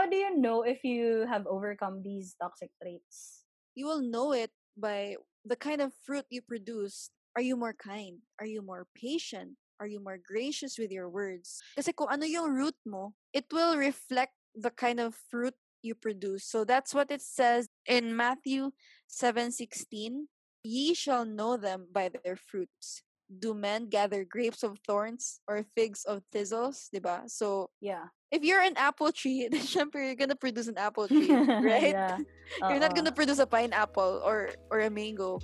how do you know if you have overcome these toxic traits? You will know it by the kind of fruit you produce. Are you more kind? Are you more patient? Are you more gracious with your words? Kasi kung ano yung root mo, it will reflect the kind of fruit you produce. So that's what it says in Matthew 7:16. Ye shall know them by their fruits. Do men gather grapes of thorns or figs of thistles? Diba? So Yeah. if you're an apple tree, then syempre you're gonna produce an apple tree, right? yeah. You're not gonna uh-uh. produce a pineapple or or a mango.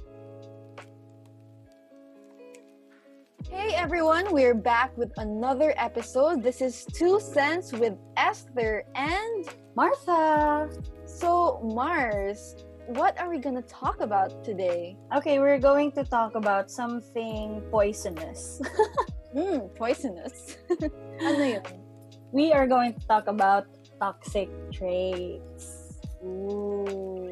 Hey everyone, we're back with another episode. This is Two Cents with Esther and Martha. so Mars. What are we gonna talk about today? Okay, we're going to talk about something poisonous. Hmm, poisonous. ano yun? we are going to talk about toxic traits. Ooh.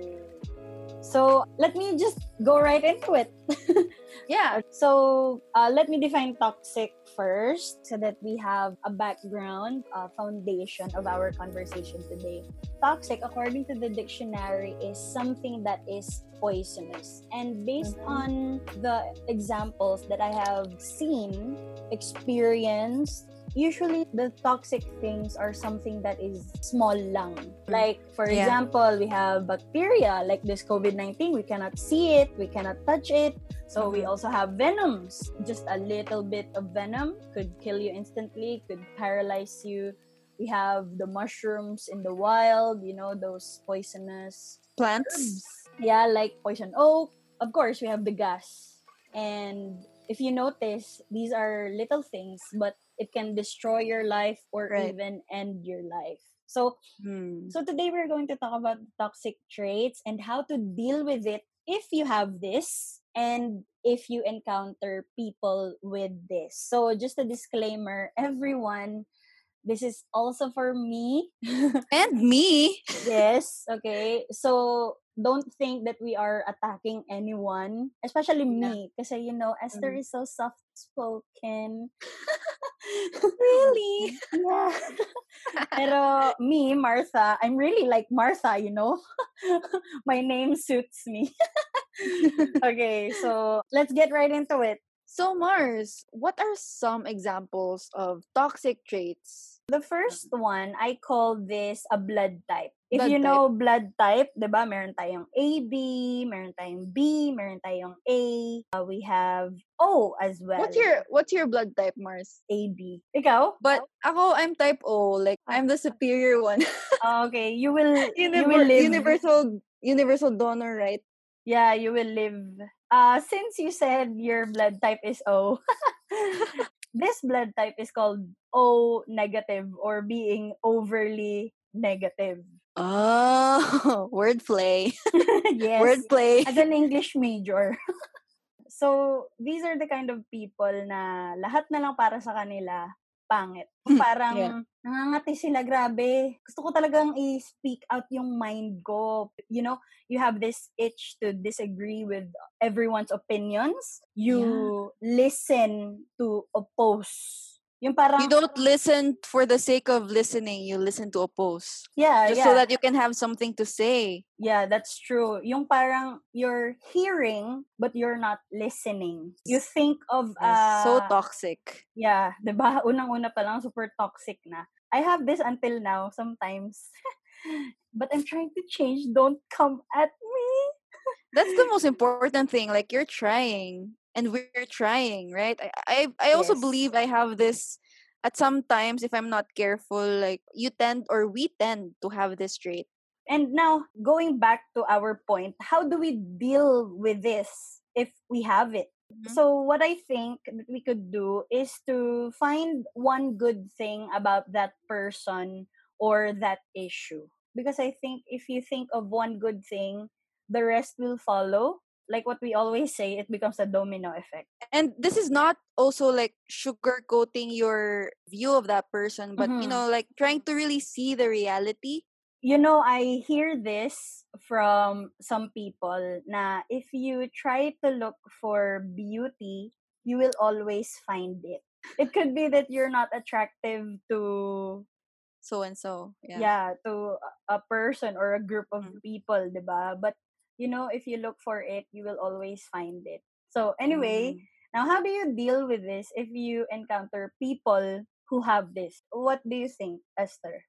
So, let me just go right into it. Yeah. So, uh, let me define toxic first so that we have a background, uh, foundation of our conversation today. Toxic, according to the dictionary, is something that is poisonous. And based Mhm. on the examples that I have seen, experienced, usually the toxic things are something that is small lang. Like, for Yeah. example, we have bacteria like this COVID 19, we cannot see it, we cannot touch it. So we Mhm. also have venoms. Just a little bit of venom could kill you instantly, could paralyze you. We have the mushrooms in the wild, you know, those poisonous Plants. herbs. Yeah, like poison oak. Of course, we have the gas. And if you notice, these are little things, but it can destroy your life or Right. even end your life. So Hmm. so today we're going to talk about toxic traits and how to deal with it if you have this and if you encounter people with this. So just a disclaimer, everyone, this is also for me. And me. yes, okay. So don't think that we are attacking anyone, especially me kasi you know Esther Mm. is so soft spoken. Really? Yeah. Pero me, Martha, I'm really like Martha, you know? My name suits me. okay, so let's get right into it. So Mars, what are some examples of toxic traits? The first one, I call this a blood type. If Blood you type. know blood type, 'di ba? Meron tayong AB, meron tayong B, meron tayong A. Uh, we have O as well. What's your what's your blood type, Mars? AB? Ikaw? But ako, I'm type O. Like I'm the superior one. Oh, okay, you will you will Univer- live universal universal donor, right? Yeah, you will live. Uh, since you said your blood type is O, this blood type is called O negative or being overly negative. Oh, wordplay. yes. Wordplay. As an English major. so, these are the kind of people na lahat na lang para sa kanila pangit. Parang Yeah. nangangati sila, grabe. Gusto ko talagang i-speak out yung mind ko. You know, you have this itch to disagree with everyone's opinions. You listen to oppose. Yung parang, You don't listen for the sake of listening. You listen to oppose. yeah, Just yeah. so that you can have something to say. Yeah, that's true. Yung parang you're hearing but you're not listening. You think of Yes, so uh, toxic. Yeah, ba? Unang-una pa lang super toxic na. I have this until now sometimes. but I'm trying to change. Don't come at me. That's the most important thing. Like you're trying and we're trying, right? I I, I also Yes. believe I have this at some times if I'm not careful, like you tend or we tend to have this trait. And now, going back to our point, how do we deal with this if we have it? Mhm. So, what I think that we could do is to find one good thing about that person or that issue. Because I think if you think of one good thing, the rest will follow. Like what we always say, it becomes a domino effect. And this is not also like sugarcoating your view of that person, but you Mhm. know, like trying to really see the reality. You know, I hear this from some people na if you try to look for beauty, you will always find it. It could be that you're not attractive to so and so. Yeah. yeah to a- a person or a group of Mm. people diba but you know if you look for it you will always find it so anyway Mm. now how do you deal with this if you encounter people who have this what do you think esther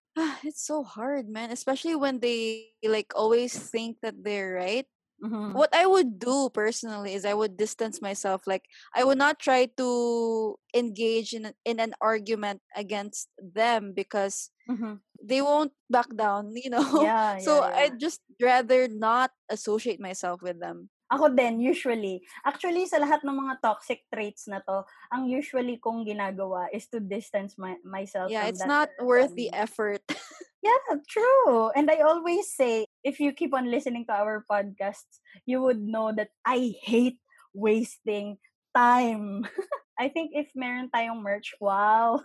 it's so hard, man. Especially when they like always think that they're right. Mhm. What I would do personally is I would distance myself. Like I would not try to engage in in an argument against them because Mhm. they won't back down. You know. yeah so yeah, yeah. I'd just rather not associate myself with them. Ako din, usually. Actually, sa lahat ng mga toxic traits na to, ang usually kong ginagawa is to distance my, myself Yeah, from it's that not worth the person. effort. Yeah, true. And I always say, if you keep on listening to our podcasts, you would know that I hate wasting time. I think if meron tayong merch, wow.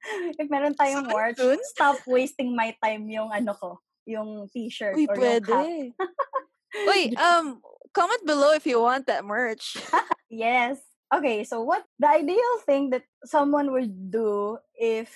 if meron tayong merch, stop wasting my time yung ano ko, yung t-shirt Uy, or yung cap. pwede. Uy, um, comment below if you want that merch. Yes. Okay, so what the ideal thing that someone would do if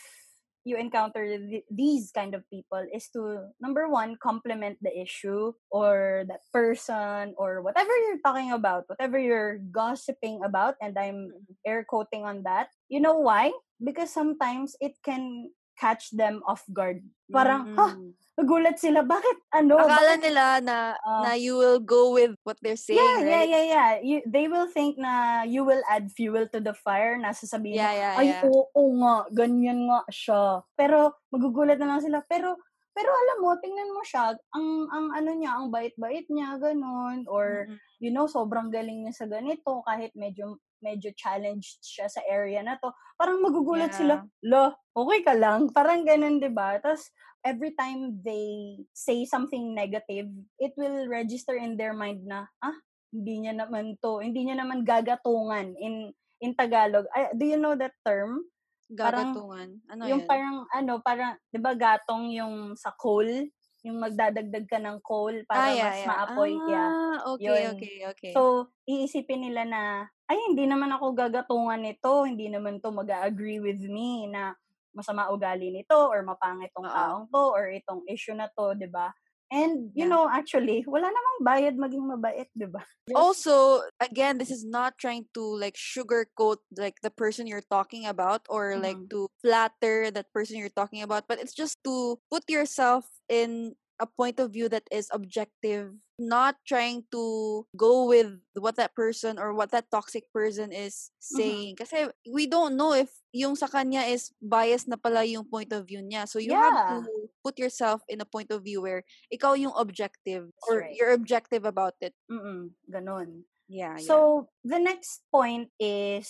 you encounter th- these kind of people is to number one compliment the issue or that person or whatever you're talking about, whatever you're gossiping about, and I'm mm-hmm. air quoting on that. You know why? Because sometimes it can catch them off guard. Parang, ha, Mm. nagulat sila. Bakit, ano? Akala bakit nila na Ah. na you will go with what they're saying, Yeah, yeah, right? yeah, yeah. You, they will think na you will add fuel to the fire na sasabihin Yeah, yeah, ay, yeah. oo nga, ganyan nga siya. Pero, magugulat na lang sila. Pero, pero alam mo, tingnan mo siya, ang, ang ano niya, ang bait-bait niya, ganun. Or, Mm-mm. you know, sobrang galing niya sa ganito, kahit medyo, medyo challenged siya sa area na to. Parang magugulat sila, lo, okay ka lang. Parang ganun, di ba? Tapos, every time they say something negative, it will register in their mind na, ah, hindi niya naman to, hindi niya naman gagatungan in in Tagalog. Ay, do you know that term? Parang- Gagatungan. Ano yung yan? parang ano, parang 'di ba gatong yung sa coal, yung magdadagdag ka ng coal para ah, yeah, mas yeah. maapoy yeah. Ah, okay, Yun. okay, okay. So, iisipin nila na, ay, hindi naman ako gagatungan nito, hindi naman to mag-agree with me na masama ugali nito or mapangit tong Oo. taong to or itong issue na to, 'di ba? And you Yeah. know, actually, wala namang bayad maging mabait, 'di ba? Also, again, this is not trying to like sugarcoat like the person you're talking about or like Mhm. to flatter that person you're talking about, but it's just to put yourself in a point of view that is objective, not trying to go with what that person or what that toxic person is saying. Kasi we don't know if yung sa kanya is biased na pala yung point of view niya. So you have Yeah. to put yourself in a point of view where ikaw yung objective That's or right. you're objective about it. Mm-mm, ganun. Yeah, yeah. So, the next point is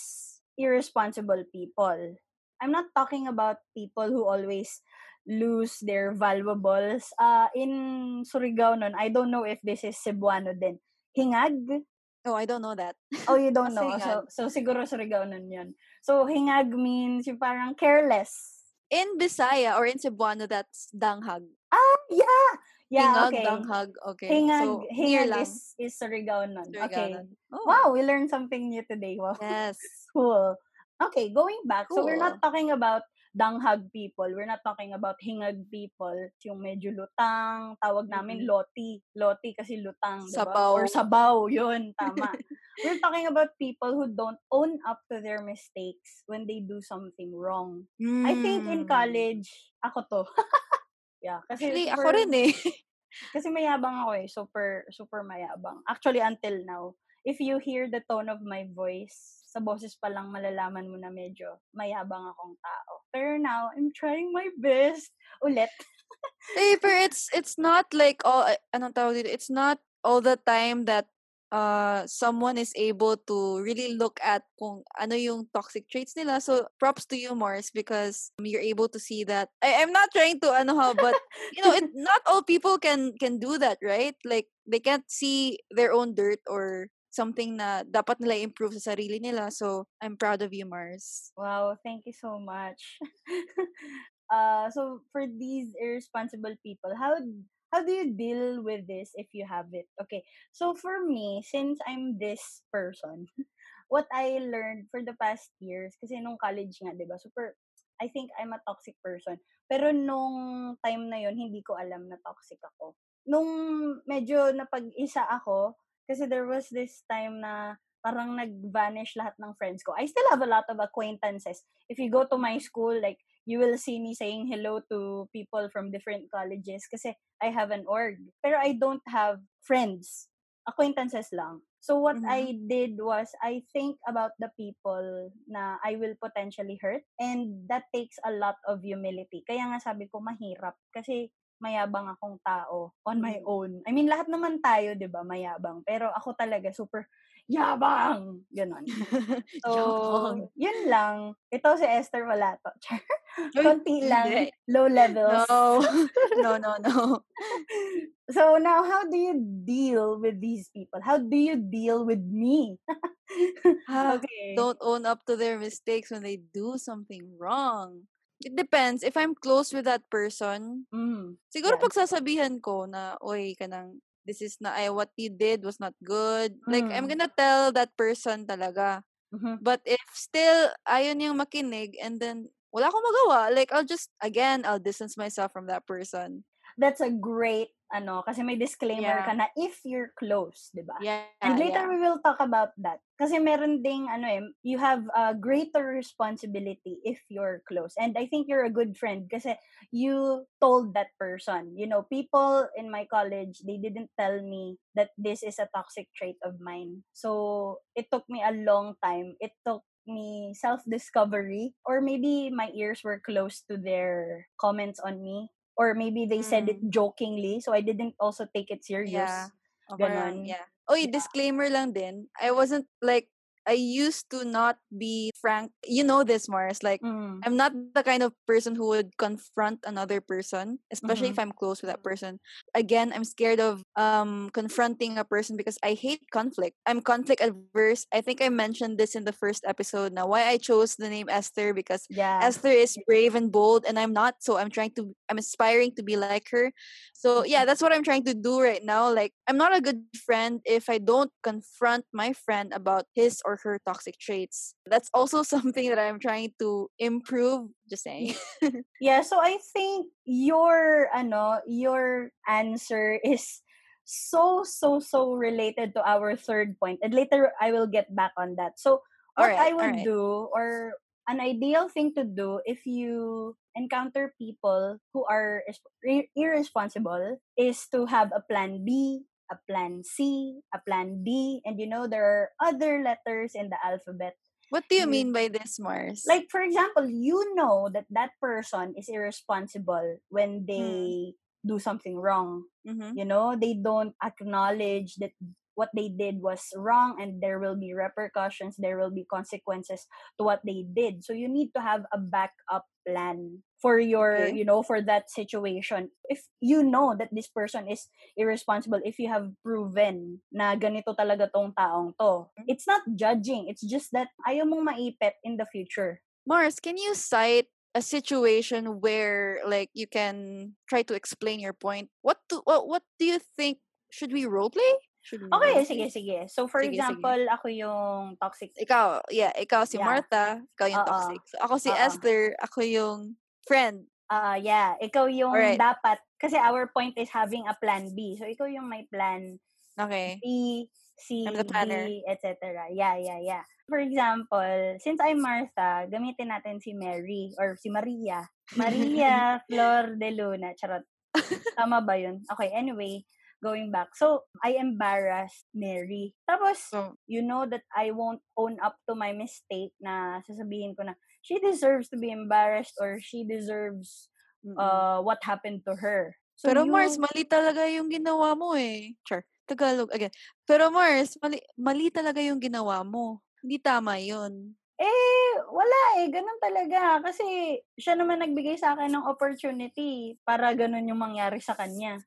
irresponsible people. I'm not talking about people who always lose their valuables. Uh, in Surigao nun, I don't know if this is Cebuano din. Hingag? Oh, I don't know that. Oh, you don't know. hingag? So, so siguro Surigao nun yun. So, hingag means yung parang careless. In Bisaya or in Cebuano, that's danghag. Ah, yeah! Yeah, Hingag, okay. danghag. Okay. Hingag, so, hingag is, is Surigao nun. Surigao Okay. nun. Oh, Wow, we learned something new today. Wow. Yes. Cool. Okay, going back. So we're not Cool. talking about danghag people. We're not talking about hingag people. Yung medyo lutang. Tawag namin loti. Loti kasi lutang, di ba? Sabaw. Or sabaw. Yun, tama. we're talking about people who don't own up to their mistakes when they do something wrong. I think in Mm. college, ako to. yeah, kasi Actually, ako super- rin eh. kasi mayabang ako eh. Super, super mayabang. Actually, until now. If you hear the tone of my voice, sa boses pa lang malalaman mo na medyo mayabang akong tao. Pero now, I'm trying my best. Ulit. Eh, pero it's it's not like all eh, anong tawag dito? It's not all the time that uh someone is able to really look at kung ano yung toxic traits nila. So props to you, Mars, because you're able to see that. I, I'm not trying to ano ha, but you know, it, not all people can can do that, right? Like they can't see their own dirt or something na dapat nila improve sa sarili nila. So I'm proud of you, Mars. Wow, thank you so much. uh, so for these irresponsible people, how how do you deal with this if you have it? Okay. So for me, since I'm this person, what I learned for the past years, kasi nung college nga, di ba, super, I think I'm a toxic person. Pero nung time na yon hindi ko alam na toxic ako. Nung medyo napag-isa ako, kasi there was this time na parang nag-vanish lahat ng friends ko. I still have a lot of acquaintances. If you go to my school, like, you will see me saying hello to people from different colleges kasi I have an org. Pero I don't have friends. Acquaintances lang. So what Mhm. I did was I think about the people na I will potentially hurt and that takes a lot of humility. Kaya nga sabi ko mahirap kasi mayabang akong tao on my Mm. own. I mean lahat naman tayo 'di ba mayabang pero ako talaga super yabang ganon. So yun lang. Ito si Esther wala to. Char. Konti lang low levels. No. no, no, no. So now, how do you deal with these people? How do you deal with me? Okay. Don't own up to their mistakes when they do something wrong. It depends. If I'm close with that person, Mm, siguro Yeah. pagsasabihan ko na, oy, kanang, this is na, ay, what you did was not good. Like, I'm Mm. gonna tell that person talaga. mhm. But if still, ayaw niyang makinig, and then, wala akong magawa. Like, I'll just, again, I'll distance myself from that person. That's a great, ano, kasi may disclaimer Yeah. ka na if you're close, di ba? Yeah, And later yeah. we will talk about that. Kasi meron ding, ano eh, you have a greater responsibility if you're close. And I think you're a good friend kasi you told that person. You know, people in my college, they didn't tell me that this is a toxic trait of mine. So, it took me a long time. It took me self-discovery or maybe my ears were close to their comments on me or maybe they said it jokingly so I didn't also take it serious. Yeah. O parang, Ganon. yeah. Oy, Yeah. disclaimer lang din. I wasn't like, I used to not be frank. You know this, Mars. Like, Mm. I'm not the kind of person who would confront another person, especially Mhm. if I'm close with that person. Again, I'm scared of um confronting a person because I hate conflict. I'm conflict adverse. I think I mentioned this in the first episode now. Why I chose the name Esther because Yeah. Esther is brave and bold and I'm not, so I'm trying to I'm aspiring to be like her. So yeah, that's what I'm trying to do right now. Like I'm not a good friend if I don't confront my friend about his or her toxic traits. That's also something that I'm trying to improve. Just saying. Yeah, so I think your ano, your answer is so so so related to our third point. And later I will get back on that. So what I would alright. do or an ideal thing to do if you encounter people who are irresponsible is to have a plan B, a plan C, a plan D, and you know there are other letters in the alphabet. What do you mean by this, Mars? like for example you know that that person is irresponsible when they do something wrong. Mm-hmm. you know they don't acknowledge that what they did was wrong and there will be repercussions there will be consequences to what they did. So you need to have a backup plan for your Okay. you know for that situation if you know that this person is irresponsible if you have proven na ganito talaga tong taong to it's not judging it's just that ayaw mong maipit in the future Mars, can you cite a situation where like you can try to explain your point? What do what, what do you think should we roleplay? Should we Okay, sige, sige. So, for Sige, sige. example, ako yung toxic. Ikaw, yeah, ikaw si Yeah. Martha, ikaw yung Oo. toxic. So, ako si Oo. Esther, ako yung friend. Ah, yeah. Ikaw yung Alright. dapat. Kasi our point is having a plan B. So, ikaw yung may plan Okay. B, C, I'm the planner. D, etc. Yeah, yeah, yeah. For example, since I'm Martha, gamitin natin si Mary or si Maria. Maria Flor de Luna. Charot. Tama ba yun? Okay, anyway, going back. So, I embarrassed Mary. Tapos, So, you know that I won't own up to my mistake na sasabihin ko na she deserves to be embarrassed or she deserves uh what happened to her. So Pero you, Mars, mali talaga yung ginawa mo eh. Char, Tagalog again. Pero Mars, mali, mali talaga yung ginawa mo. Hindi tama yun. eh, wala eh, ganun talaga. Kasi siya naman nagbigay sa akin ng opportunity para ganun yung mangyari sa kanya.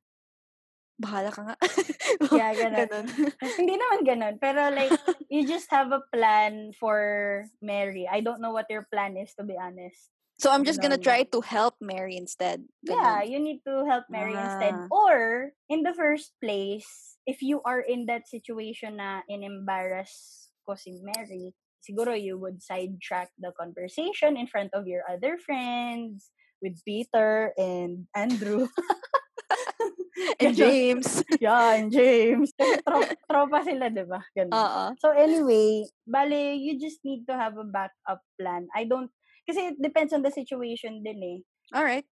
Bahala ka nga. Yeah, ganun. Ganun. Hindi naman ganun. Pero like, you just have a plan for Mary. I don't know what your plan is, to be honest. So I'm just gonna try to help Mary instead. Yeah, Ganun. you need to help Mary instead. Ah. Or, in the first place, if you are in that situation na in-embarrass ko si Mary, siguro you would sidetrack the conversation in front of your other friends with Peter and Andrew. And. James. yeah, and James. Tro- tropa sila, di ba? Oo. So anyway, bale, you just need to have a backup plan. I don't, kasi it depends on the situation din eh. All right.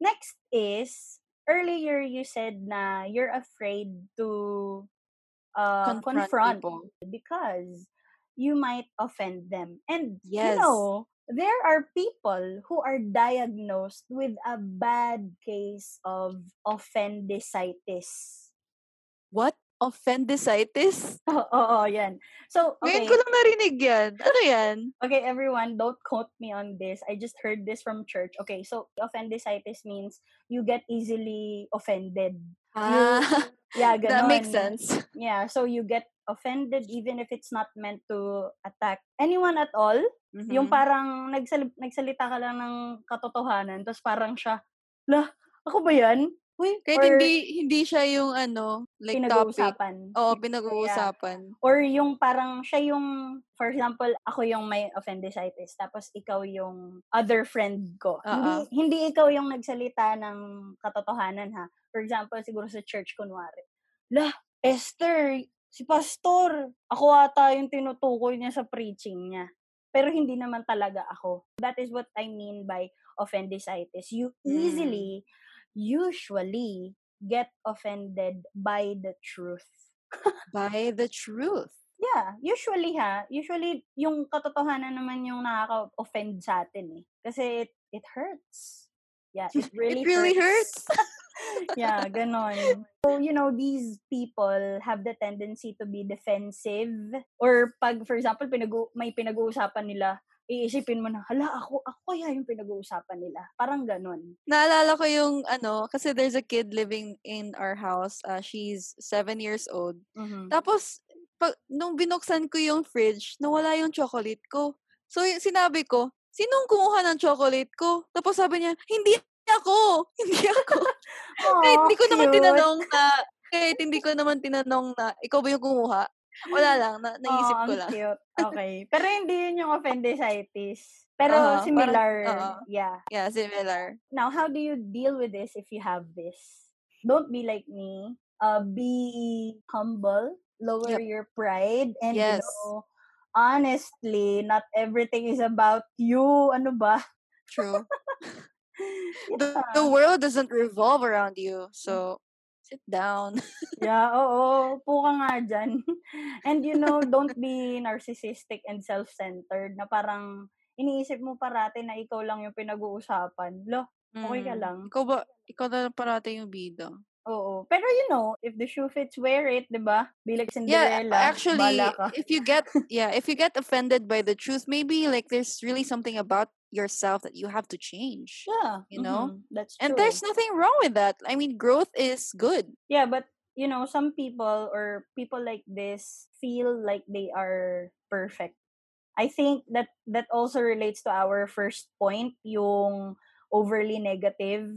Next is, earlier you said na you're afraid to uh, Confront confront, people. because you might offend them. And, Yes. you know, there are people who are diagnosed with a bad case of offendicitis. What? Offendicitis? Oo, oo, yan. So, Ngayon okay. ko lang narinig yan. Ano yan? Okay, everyone, don't quote me on this. I just heard this from church. Okay, so offendicitis means you get easily offended. Ah, Yeah, that makes sense. Yeah, so you get offended even if it's not meant to attack anyone at all. Yung Mhm. parang nagsal- nagsalita ka lang ng katotohanan, tapos parang siya, lah, ako ba yan? Uy, Kahit or hindi hindi siya yung ano, like topic. pinag-uusapan. Oo, Yeah. pinag-uusapan. Or yung parang siya yung, for example, ako yung may appendicitis, tapos ikaw yung other friend ko. Hindi, Oo. hindi ikaw yung nagsalita ng katotohanan ha. For example, siguro sa church kunwari. Lah, Esther, si pastor, ako ata yung tinutukoy niya sa preaching niya. Pero hindi naman talaga ako. That is what I mean by appendicitis. You Mm. Usually, get offended by the truth. By the truth. Yeah, usually ha, usually yung katotohanan naman yung nakaka-offend sa atin eh. Kasi it, it hurts. Yeah, it really it really hurts. yeah, ganon. So, you know, these people have the tendency to be defensive. Or pag, for example, pinag may pinag-uusapan nila, iisipin mo na, hala, ako, ako kaya yung pinag-uusapan nila. Parang ganon. Naalala ko yung ano, kasi there's a kid living in our house. Uh, she's seven years old. Mhm. Tapos, pag, nung binuksan ko yung fridge, nawala yung chocolate ko. So, y- sinabi ko, sinong kumuha ng chocolate ko? Tapos sabi niya, hindi ako! Hindi ako! kahit Aw, hindi ko naman cute. tinanong na, kahit hindi ko naman tinanong na, ikaw ba yung kumuha? Wala lang, na, naisip Oo, ko ang lang. cute. Okay. Pero hindi yun yung appendicitis. Pero parang- similar. oo. yeah. Yeah, similar. Now, how do you deal with this if you have this? Don't be like me. Uh, be humble. Lower Yep. your pride. And, you Yes. know, honestly, not everything is about you. Ano ba? True. the, Yeah. the world doesn't revolve around you. So, sit down. Yeah, oo. Upo ka nga dyan. And you know, don't be narcissistic and self-centered na parang iniisip mo parati na ikaw lang yung pinag-uusapan. Lo, okay ka Mm. lang. Ikaw ba, ikaw na parati yung bida. Oo. Pero you know, if the shoe fits, wear it, di ba? Be like Yeah, actually, if you get yeah, if you get offended by the truth, maybe like there's really something about yourself that you have to change. Yeah. you know? mhm, That's true. And there's nothing wrong with that. I mean, growth is good. Yeah, but you know, some people or people like this feel like they are perfect. I think that that also relates to our first point, yung overly negative.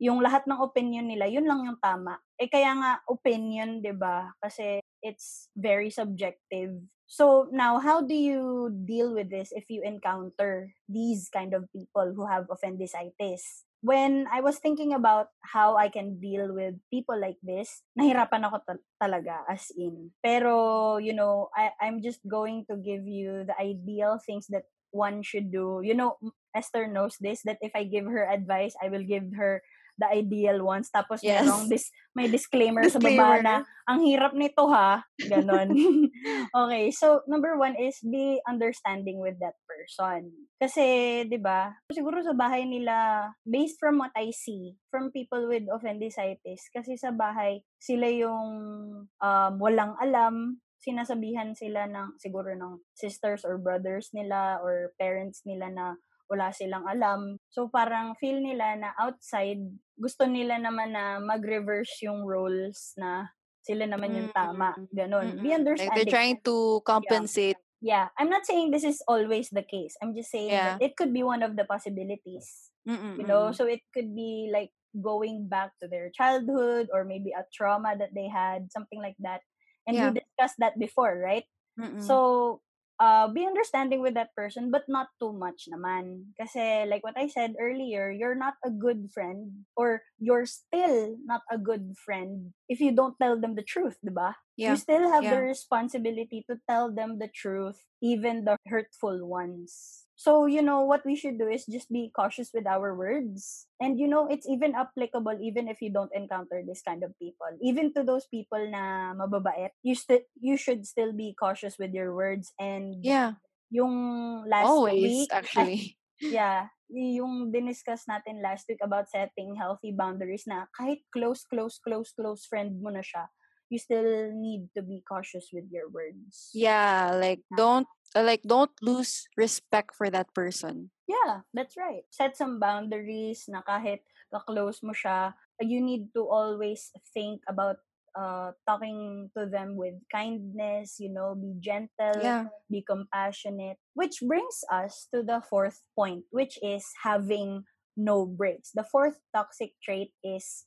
Yung lahat ng opinion nila, yun lang yung tama. Eh kaya nga opinion, 'di ba? Kasi it's very subjective. So now, how do you deal with this if you encounter these kind of people who have appendicitis? When I was thinking about how I can deal with people like this, nahirapan ako ta- talaga as in. Pero, you know, I, I'm just going to give you the ideal things that one should do. You know, Esther knows this, that if I give her advice, I will give her the ideal ones. Tapos Yes. merong dis- may disclaimer, sa baba Disclaimer. na, ang hirap nito ha. Ganon. okay, so number one is be understanding with that person. Kasi, di ba, siguro sa bahay nila, based from what I see, from people with appendicitis, kasi sa bahay, sila yung um, walang alam, sinasabihan sila ng, siguro ng sisters or brothers nila or parents nila na wala silang alam. So parang feel nila na outside, gusto nila naman na mag-reverse yung roles na sila naman yung tama. Ganon. Be Mm-mm. Like understanding. they're trying to compensate. yeah, I'm not saying this is always the case. I'm just saying Yeah. that it could be one of the possibilities. Mm-mm, You know, so it could be like going back to their childhood or maybe a trauma that they had, something like that. And Yeah. we discussed that before, right? Mm-mm. So uh, be understanding with that person, but not too much naman. Kasi, like what I said earlier, you're not a good friend or you're still not a good friend if you don't tell them the truth, diba? Yeah. You still have Yeah. the responsibility to tell them the truth, even the hurtful ones. So, you know, what we should do is just be cautious with our words. And, you know, it's even applicable even if you don't encounter this kind of people. Even to those people na mababait, you, sti- you should still be cautious with your words. And Yeah. yung last Always, week, actually. yeah, yung diniscuss natin last week about setting healthy boundaries na kahit close, close, close, close friend mo na siya, you still need to be cautious with your words. Yeah, like don't like don't lose respect for that person. Yeah, that's right. Set some boundaries na kahit ka-close mo siya, you need to always think about uh, talking to them with kindness, you know, be gentle, Yeah. be compassionate. Which brings us to the fourth point, which is having no breaks. The fourth toxic trait is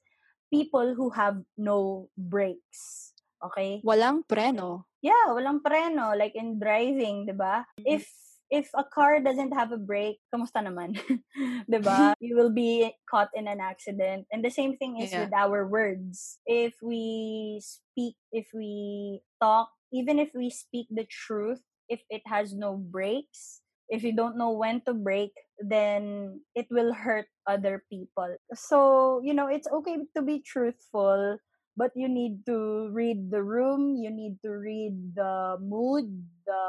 people who have no breaks. Okay? Walang preno. Yeah, walang preno like in driving, 'di ba? Mhm. If if a car doesn't have a brake, kamusta naman? 'Di ba? You will be caught in an accident. And the same thing is Yeah. with our words. If we speak, if we talk, even if we speak the truth, if it has no brakes, if you don't know when to break, then it will hurt other people. So, you know, it's okay to be truthful, but you need to read the room, you need to read the mood, the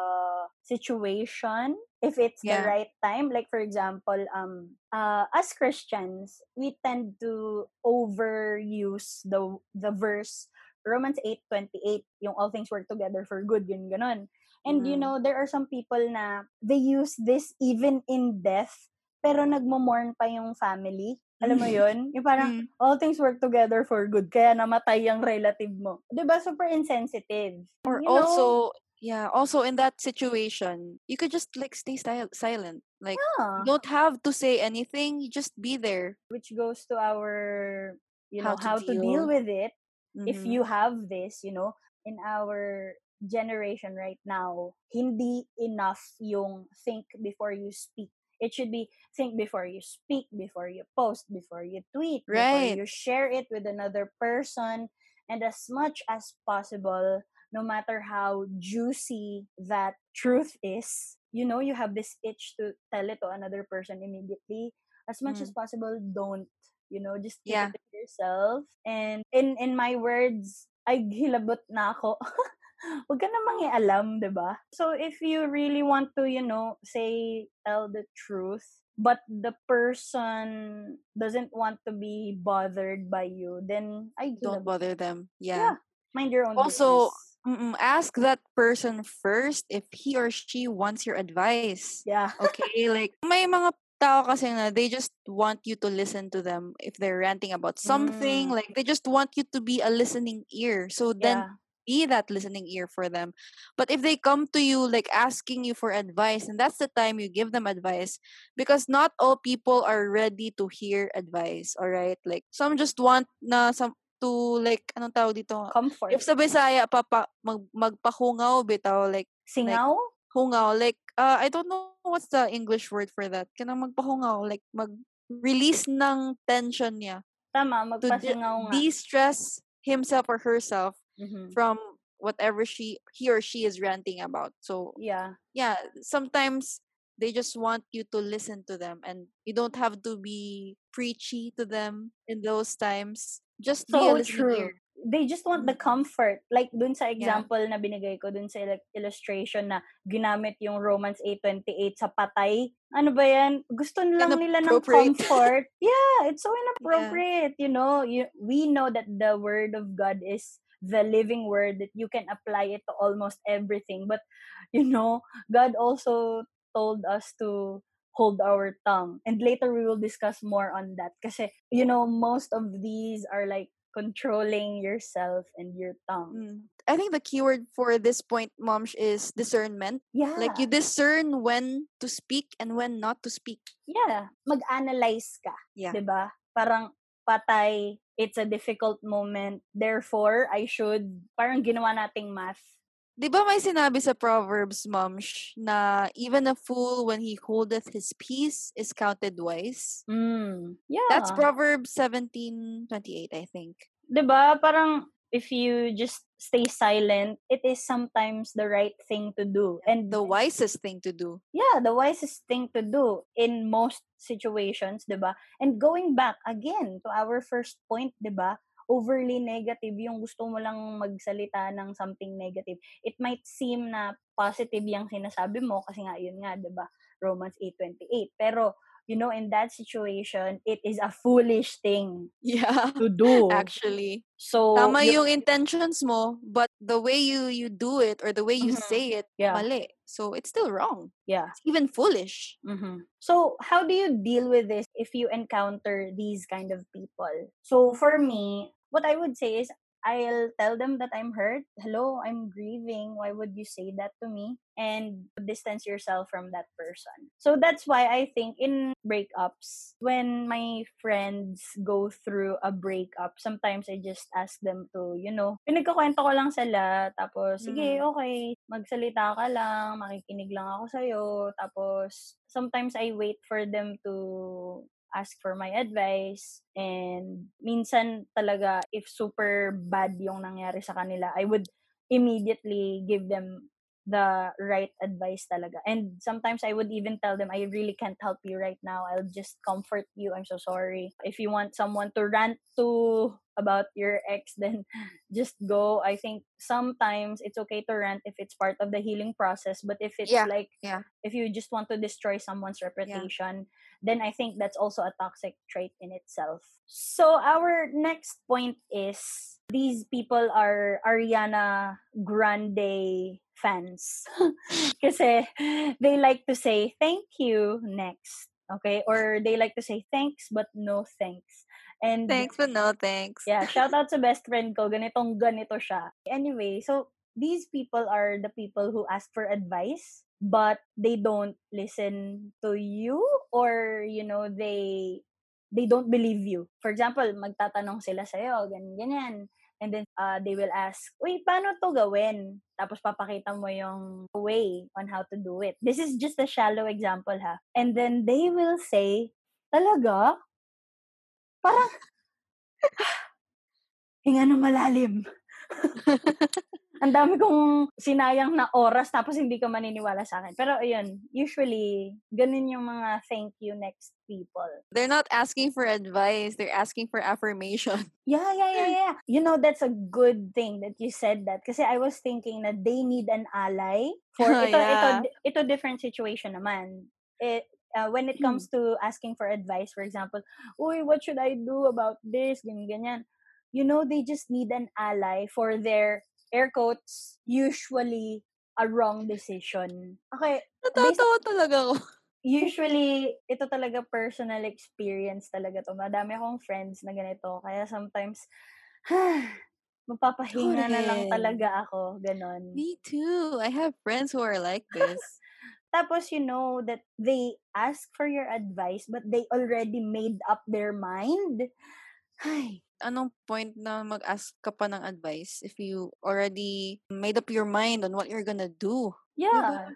situation, if it's the Yeah. right time. Like for example, um uh as Christians, we tend to overuse the the verse Romans 8:28, yung all things work together for good, yun ganon. And you Mm. know, there are some people na they use this even in death, pero nagmo-mourn pa yung family. Alam mo yun? Yung parang, Mm. all things work together for good, kaya namatay yung relative mo. ba Super insensitive. Or You know? also, yeah, also in that situation, you could just like stay sil- silent. Like Yeah. don't have to say anything, you just be there. Which goes to our, you know, How how, to to deal deal. with it. If Mhm. you have this, you know, in our generation right now, hindi enough yung think before you speak. It should be think before you speak, before you post, before you tweet, Right. before you share it with another person. And as much as possible, no matter how juicy that truth is, you know, you have this itch to tell it to another person immediately. As much as Mm. possible, don't. You know, just keep Yeah. it to yourself. And in in my words, ay hilabot na ako. Huwag ka na mangialam, 'di ba? So if you really want to, you know, say tell the truth, but the person doesn't want to be bothered by you, then ay Don't hilabot. bother them. Yeah. Yeah. Mind your own Also, ask that person first if he or she wants your advice. Yeah. Okay, like may mga tao kasi na they just want you to listen to them if they're ranting about something, Mm. like they just want you to be a listening ear. So then Yeah. Be that listening ear for them. But if they come to you like asking you for advice, and that's the time you give them advice because not all people are ready to hear advice, all right? Like some just want na some to like anong tawag dito? Comfort. If sa Bisaya papa mag, magpahungaw bitaw like Singaw? hungaw like uh, I don't know what's the English word for that. Kanang magpahungaw like mag release ng tension niya Tama, magpasingaw nga. de-stress himself or herself Mhm. from whatever she he or she is ranting about. So Yeah. yeah, sometimes they just want you to listen to them and you don't have to be preachy to them in those times. Just So true. They just want the Mhm. comfort. Like dun sa Yeah. example na binigay ko dun sa il- illustration na ginamit yung Romans 8:28 sa patay. Ano ba yan? Gusto lang nila ng comfort. yeah, it's so inappropriate, you know. You, we know that the word of God is the living word that you can apply it to almost everything. But you know, God also told us to hold our tongue. And later we will discuss more on that. Kasi, you know, most of these are like controlling yourself and your tongue. Mm. I think the keyword for this point, Momsh, is discernment. Yeah. Like you discern when to speak and when not to speak. yeah. Mag-analyze ka. Yeah. 'di ba? Parang patay, it's a difficult moment. Therefore, I should, parang ginawa nating math. Di ba may sinabi sa Proverbs, Momsh, na even a fool when he holdeth his peace is counted wise? Mm. Yeah. That's Proverbs 17:28, I think. 'Di ba? Parang if you just stay silent, it is sometimes the right thing to do. And The wisest thing to do. yeah, the wisest thing to do in most situations, 'di ba? And going back again to our first point, 'di ba? Overly negative yung gusto mo lang magsalita ng something negative. It might seem na positive yung sinasabi mo kasi nga yun nga, 'di ba? Romans 8:28. Pero you know, in that situation, it is a foolish thing Yeah. to do. Actually. So Tama yung intentions mo, but the way you you do it or the way you Mhm. say it, Yeah. mali. So it's still wrong. yeah. It's even foolish. hmm So, how do you deal with this if you encounter these kind of people? So, for me, what I would say is I'll tell them that I'm hurt. Hello, I'm grieving. Why would you say that to me? And distance yourself from that person. So, that's why I think in breakups, when my friends go through a breakup, sometimes I just ask them to, you know, pinagkakwento ko lang sila. Tapos, sige, Mhm. okay, magsalita ka lang, makikinig lang ako sa'yo. Tapos, sometimes I wait for them to ask for my advice. And minsan talaga, if super bad yung nangyari sa kanila, I would immediately give them the right advice talaga. And sometimes I would even tell them, I really can't help you right now. I'll just comfort you. I'm so sorry. If you want someone to rant to about your ex, then just go. I think sometimes it's okay to rant if it's part of the healing process. But if it's Yeah, like, yeah. if you just want to destroy someone's reputation, then I think that's also a toxic trait in itself. So our next point is these people are Ariana Grande fans. Kasi they like to say thank you next. Okay? Or they like to say thanks but no thanks. And Thanks, but no thanks. yeah, shout out sa best friend ko. Ganitong ganito siya. Anyway, so these people are the people who ask for advice but they don't listen to you or you know they they don't believe you. For example, magtatanong sila sa'yo, ganyan, ganyan. And then uh, they will ask, Uy, paano to gawin? Tapos papakita mo yung way on how to do it. This is just a shallow example ha. And then they will say, talaga? Parang, hinga ng malalim. Ang dami kong sinayang na oras tapos hindi ka maniniwala sa akin. Pero ayun, usually, ganun yung mga thank you next people. They're not asking for advice. They're asking for affirmation. Yeah, yeah, yeah, yeah. You know, that's a good thing that you said that. Kasi I was thinking na they need an ally for ito, ito, Yeah. ito different situation naman. It, uh, when it comes to asking for advice, for example, uy, what should I do about this? Ganyan, ganyan. You know, they just need an ally for their air quotes, usually a wrong decision. Okay, Natatawa talaga ako. usually, ito talaga personal experience talaga to. Madami akong friends na ganito. Kaya sometimes, mapapahinga na lang talaga ako. Ganon. Me too. I have friends who are like this. Tapos, you know, that they ask for your advice, but they already made up their mind. Ay, Anong point na mag-ask ka pa ng advice if you already made up your mind on what you're gonna do? yeah.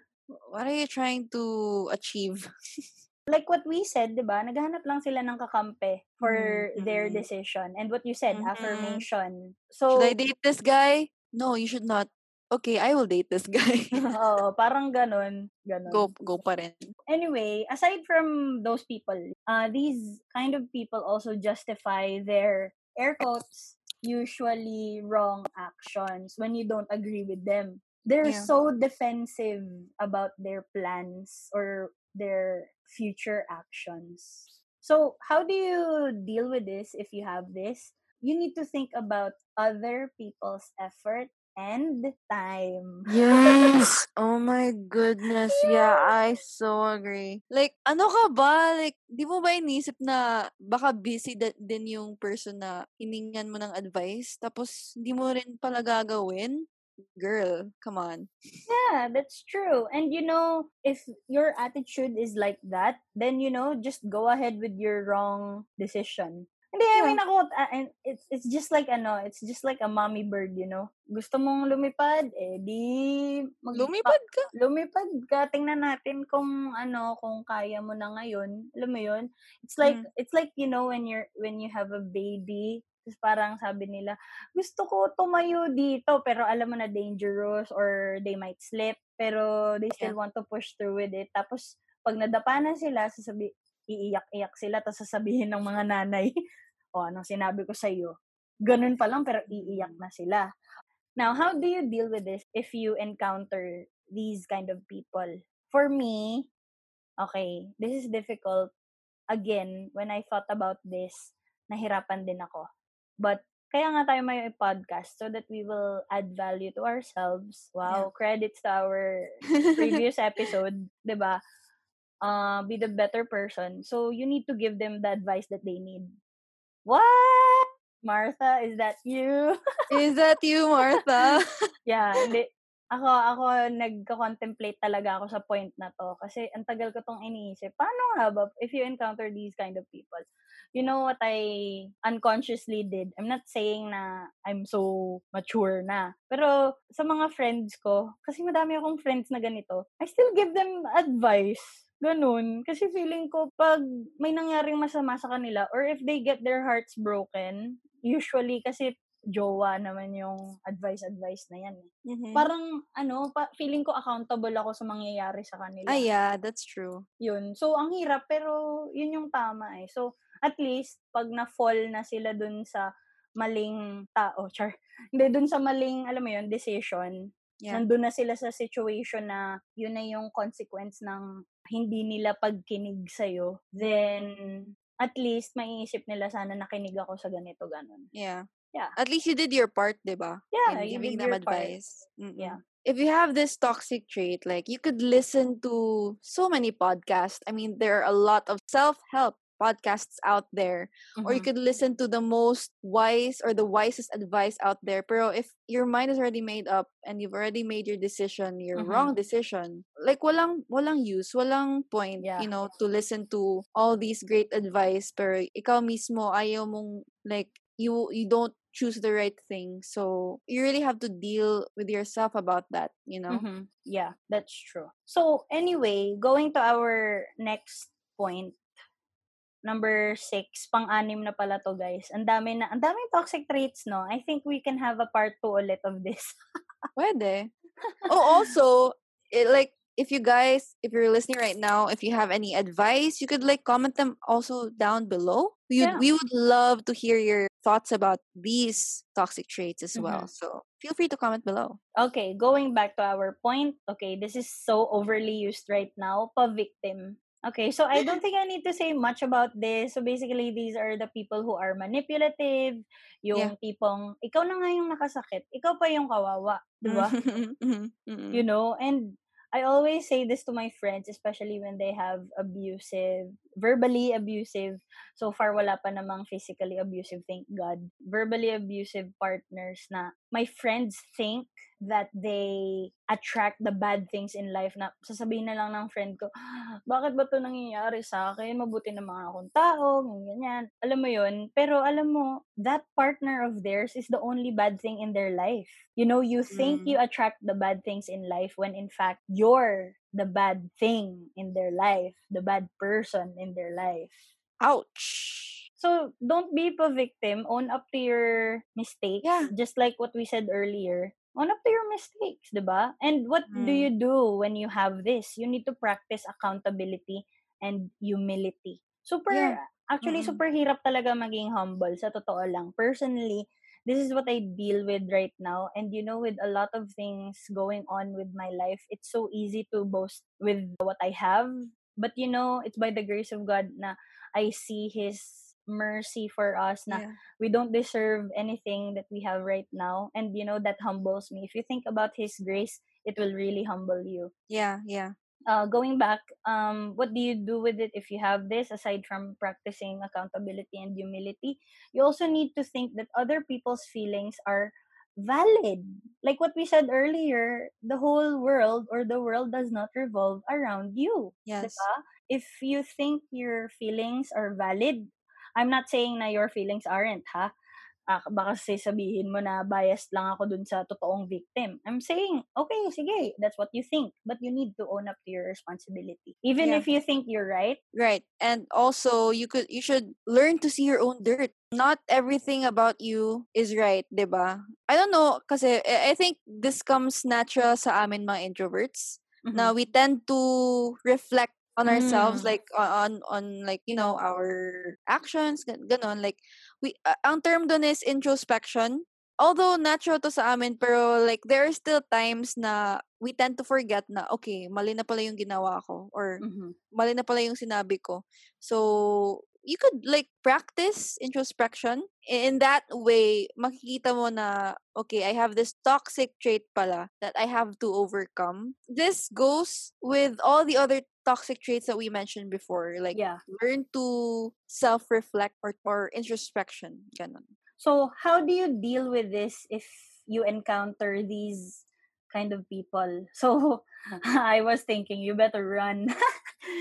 What are you trying to achieve? Like what we said, di ba? Naghahanap lang sila ng kakampi for their Mhm. decision. And what you said, Mhm. affirmation. So, Should I date this guy? No, you should not. Okay, I will date this guy. oo, parang ganon. ganon. go, go pa rin. anyway, aside from those people, uh, these kind of people also justify their air quotes usually wrong actions when you don't agree with them. They're Yeah. so defensive about their plans or their future actions. So, how do you deal with this if you have this? You need to think about other people's effort and time. Yes! Oh my goodness. Yeah, I so agree. Like, ano ka ba? Like, di mo ba inisip na baka busy da- din yung person na hiningan mo ng advice? Tapos, hindi mo rin pala gagawin? Girl, come on. Yeah, that's true. And you know, if your attitude is like that, then you know, just go ahead with your wrong decision. Hindi, I Yeah. mean ako, uh, and it's, it's just like ano, it's just like a mommy bird, you know? Gusto mong lumipad, eh di... mag- Lumipad ka. lumipad ka. Tingnan natin kung ano, kung kaya mo na ngayon. Alam mo yun? It's like, Mm. it's like, you know, when you're, when you have a baby, tapos parang sabi nila, gusto ko tumayo dito, pero alam mo na dangerous or they might slip, pero they still want to push through with it. Tapos, pag nadapa na sila, sasabi, iiyak-iyak sila, tapos sasabihin ng mga nanay, o, anong sinabi ko sa'yo? Ganun pa lang, pero iiyak na sila. Now, how do you deal with this if you encounter these kind of people? For me, okay, this is difficult. Again, when I thought about this, nahirapan din ako. But, kaya nga tayo may podcast so that we will add value to ourselves. Wow, credits to our previous episode, 'di ba? Uh, be the better person. So, you need to give them the advice that they need. What? Martha, is that you? Is that you, Martha? yeah, hindi. Ako, ako, nagko-contemplate talaga ako sa point na to. Kasi, ang tagal ko tong iniisip. Paano nga ba, if you encounter these kind of people? You know what I unconsciously did? I'm not saying na I'm so mature na. Pero, sa mga friends ko, kasi madami akong friends na ganito, I still give them advice. Ganun. Kasi feeling ko, pag may nangyaring masama sa kanila, or if they get their hearts broken, usually, kasi jowa naman yung advice-advice na yan. eh. Mhm. Parang, ano, pa, feeling ko accountable ako sa mangyayari sa kanila. Ah, yeah, that's true. Yun. So, ang hirap, pero yun yung tama eh. So, at least, pag na-fall na sila dun sa maling tao, char, hindi, dun sa maling, alam mo yun, decision, Yeah. nandun na sila sa situation na yun na yung consequence ng hindi nila pagkinig sa'yo, then, at least, maiisip nila sana nakinig ako sa ganito, ganun. Yeah. Yeah. At least you did your part, diba? Yeah, In you giving did them advice. Mm-mm. Yeah. If you have this toxic trait, like you could listen to so many podcasts. I mean, there are a lot of self-help podcasts out there or you Mhm. could listen to the most wise or the wisest advice out there pero if your mind is already made up and you've already made your decision your Mhm. wrong decision like walang walang use walang point Yeah. you know to listen to all these great advice pero ikaw mismo ayaw mong like you you don't choose the right thing so you really have to deal with yourself about that you know Mhm. Yeah, that's true. So, anyway, going to our next point, number six, pang-anim na pala to, guys. Ang dami na, ang daming toxic traits, no? I think we can have a part two ulit of this. Pwede. oh, also, it, like, if you guys, if you're listening right now, if you have any advice, you could like comment them also down below. We Yeah. we would love to hear your thoughts about these toxic traits as well. Mhm. So feel free to comment below. Okay, going back to our point. Okay, this is so overly used right now. Pa-victim. Okay, so I don't think I need to say much about this. So basically, these are the people who are manipulative, yung tipong, ikaw na nga yung nakasakit, ikaw pa yung kawawa, di ba? Mhm, mhm. you know? And i always say this to my friends especially when they have abusive verbally abusive. So far wala pa namang physically abusive thank god. Verbally abusive partners na my friends think that they attract the bad things in life na sasabihin na lang ng friend ko bakit ba to nangyayari sa akin? Mabuti naman akong tao ganyan alam mo yun? Pero alam mo that partner of theirs is the only bad thing in their life. You know you think Mm. you attract the bad things in life when in fact you're the bad thing in their life the bad person in their life. Ouch. So don't be a victim own up to your mistakes Yeah. just like what we said earlier own up to your mistakes diba and what do Mm. you do when you have this you need to practice accountability and humility super Yeah. actually Mm-mm. super hirap talaga maging humble sa totoo lang personally this is what I deal with right now. And you know, with a lot of things going on with my life, it's so easy to boast with what I have. But you know, it's by the grace of God na I see His mercy for us na Yeah. we don't deserve anything that we have right now. And you know, that humbles me. If you think about His grace, it will really humble you. Yeah, yeah. uh, going back, um, what do you do with it if you have this aside from practicing accountability and humility? You also need to think that other people's feelings are valid. Like what we said earlier, the whole world or the world does not revolve around you. Yes. Diba? If you think your feelings are valid, I'm not saying na your feelings aren't, ha? Uh, baka sabihin mo na biased lang ako dun sa totoong victim. I'm saying, okay, sige, that's what you think. But you need to own up to your responsibility. Even Yeah. if you think you're right. Right. And also you could you should learn to see your own dirt. Not everything about you is right, 'di ba? I don't know kasi I think this comes natural sa amin mga introverts. na Mhm. we tend to reflect on ourselves Mm. like on on, like you know our actions gan- ganon like we uh, ang term doon is introspection although natural to sa amin pero like there are still times na we tend to forget na okay mali na pala yung ginawa ko or Mhm. mali na pala yung sinabi ko so you could like practice introspection in that way makikita mo na okay i have this toxic trait pala that i have to overcome this goes with all the other toxic traits that we mentioned before like Yeah. learn to self-reflect or, or introspection ganon So, how do you deal with this if you encounter these kind of people? So, I was thinking you better run.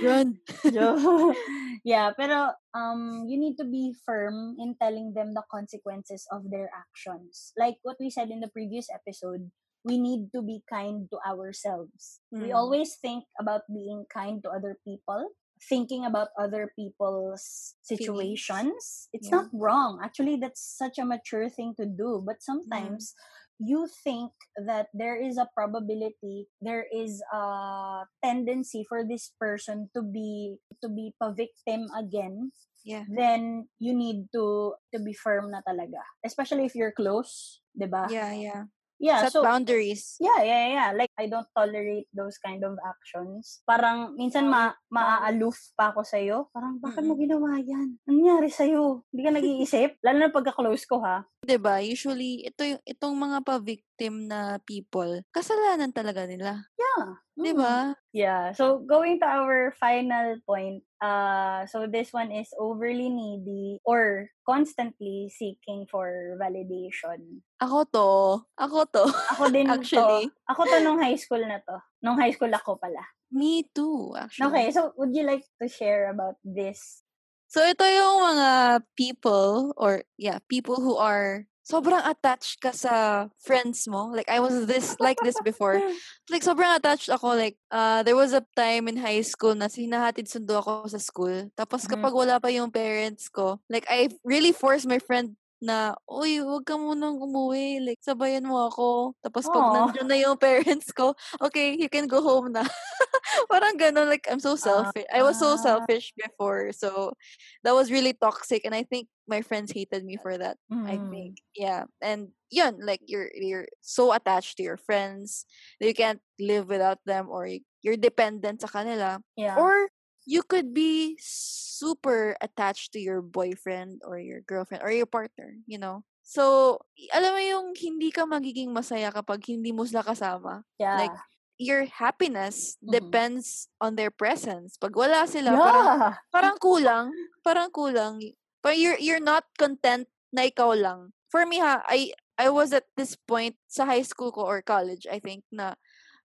run yeah, pero um you need to be firm in telling them the consequences of their actions. Like what we said in the previous episode, we need to be kind to ourselves. We Mm. always think about being kind to other people, thinking about other people's Feelings. situations. It's Yeah. not wrong. Actually, that's such a mature thing to do, but sometimes you think that there is a probability there is a tendency for this person to be to be pa victim again yeah. then you need to to be firm na talaga. Especially if you're close 'di ba? Yeah yeah. Yeah set so boundaries. Yeah yeah yeah like i don't tolerate those kind of actions. Parang minsan ma maaaloof pa ako sa parang bakit mo ginawa yan? Ano nangyari sa hindi ka nag-iisip? Lalo na pagka close ko ha ba usually ito yung itong mga pa-victim na people kasalanan talaga nila yeah 'di mm. ba Yeah. So going to our final point, uh so this one is overly needy or constantly seeking for validation. ako to ako to Ako din Actually. to. Ako to nung high school na to. Nung high school ako pala. me too actually Okay, so would you like to share about this? So ito yung mga people or yeah, people who are sobrang attached ka sa friends mo. Like I was this like this before. Like sobrang attached ako like uh there was a time in high school na sinahatid sundo ako sa school. Tapos Mhm. kapag wala pa yung parents ko, like I really forced my friend na, uy, huwag ka munang umuwi. Like, sabayan mo ako. Tapos pag Aw. nandiyan na yung parents ko, okay, you can go home na. Parang ganun, like, I'm so selfish. I was so Ah. selfish before. So, that was really toxic. And I think my friends hated me for that. I Mm. think. Yeah. And yun, like you're you're so attached to your friends that you can't live without them or you're dependent sa kanila. Yeah. Or you could be super attached to your boyfriend or your girlfriend or your partner, you know. So, alam mo yung hindi ka magiging masaya kapag hindi mo sila kasama. yeah. Like, your happiness Mhm. depends on their presence. Pag wala sila, parang yeah. parang kulang, parang kulang. But you're you're not content na ikaw lang. For me ha, I I was at this point sa high school ko or college, I think na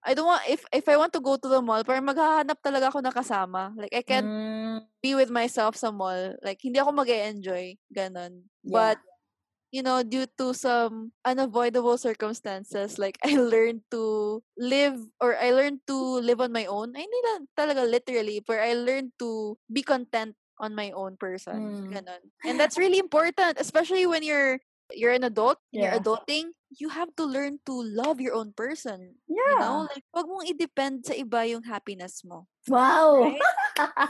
I don't want if if I want to go to the mall, parang maghahanap talaga ako na kasama. Like I can't Mm, be with myself sa mall. Like hindi ako mag-enjoy ganon. Yeah. But you know, due to some unavoidable circumstances, like I learned to live or I learned to live on my own. Ay, lang talaga literally, but I learned to be content on my own person. Mm. Ganon. And that's really important, especially when you're you're an adult, and you're Yeah. adulting, you have to learn to love your own person. You yeah. know? Like, wag mong i-depend sa iba yung happiness mo. Wow. Right?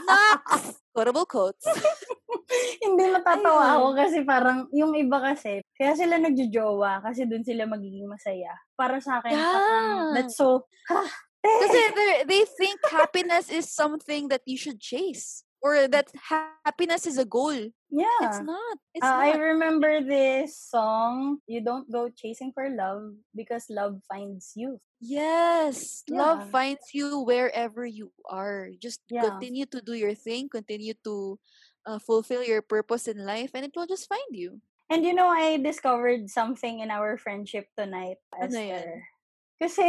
Next! Quotable quotes. Hindi matatawa Ayun. ako kasi parang yung iba kasi, kaya sila nagjojowa kasi dun sila magiging masaya. Para sa akin, parang, Yeah. that's so, ha, Kasi they think happiness is something that you should chase or that ha- happiness is a goal. yeah. It's not. It's Uh, I not. remember this song, You Don't Go Chasing for Love because Love Finds You. Yes, love Yeah. finds you wherever you are. Just Yeah. continue to do your thing, continue to uh, fulfill your purpose in life, and it will just find you. And you know, I discovered something in our friendship tonight, Ano? Esther. Kasi,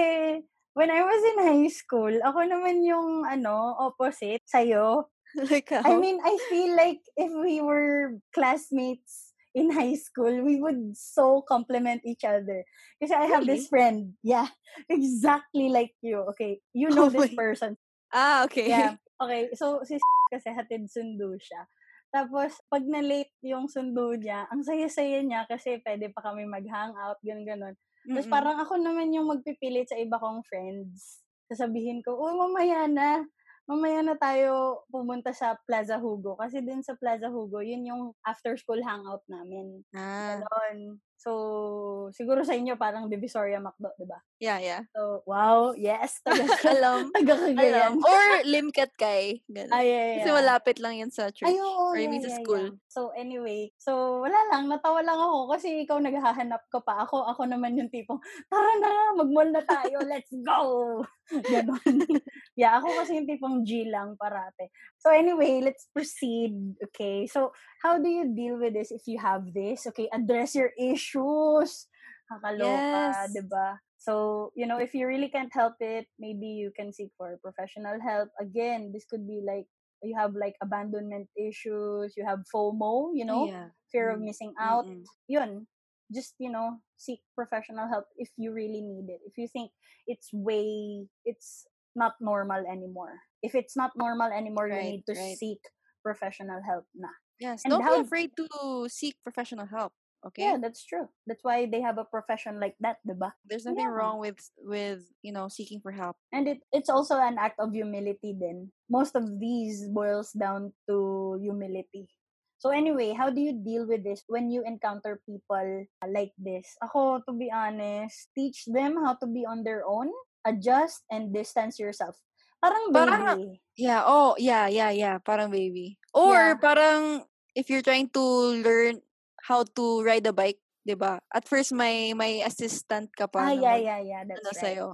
when I was in high school, ako naman yung, ano, opposite sa'yo. like how? I mean, I feel like if we were classmates in high school, we would so compliment each other. Kasi I have this friend. Yeah. Exactly like you. Okay. You know Oh this my- person. ah, okay. Yeah. Okay. So, si kasi hatid sundo siya. Tapos, pag na-late yung sundo niya, ang saya-saya niya kasi pwede pa kami mag-hangout, gano'n-gano'n. Tapos parang ako naman yung magpipilit sa iba kong friends. Sasabihin ko, oh, mamaya na. Mamaya na tayo pumunta sa Plaza Hugo. Kasi din sa Plaza Hugo, yun yung after-school hangout namin. ah, Ganon. So, siguro sa inyo parang Divisoria Macdo, di ba? yeah, yeah. So, wow, yes. Taga, Alam. taga Alam. Or Limcat Kay. Ganun. Ay, yeah, yeah. Kasi malapit lang yan sa church. Ay, oo, or yeah, mean sa yeah, school. yeah. So, anyway. So, wala lang. Natawa lang ako kasi ikaw naghahanap ka pa. Ako, ako naman yung tipong, tara na, mag-mall na tayo. Let's go! Ganon. yeah, ako kasi yung tipong G lang parate. So, anyway, let's proceed. Okay. So, how do you deal with this if you have this? Okay, address your issues. Kakaloka, Yes. di ba? So, you know, if you really can't help it, maybe you can seek for professional help. Again, this could be like you have like abandonment issues, you have FOMO, you know, yeah. fear of Mm. missing out. Mm-mm. Yun, just, you know, seek professional help if you really need it. If you think it's way, it's not normal anymore. If it's not normal anymore, you need to right. seek professional help na. Yes. And Don't how- be afraid to seek professional help. Okay. Yeah, that's true. That's why they have a profession like that, diba? There's nothing Yeah. wrong with with you know seeking for help. And it it's also an act of humility then. Most of these boils down to humility. So anyway, how do you deal with this when you encounter people like this? Ako, to be honest, teach them how to be on their own, adjust, and distance yourself. Parang Parang- baby. Yeah. Oh, yeah, yeah, yeah. Parang baby. Or Yeah. parang if you're trying to learn how to ride a bike, 'di ba? At first may may assistant ka pa Ah, na yeah, yeah, yeah. That's ano right. sa'yo.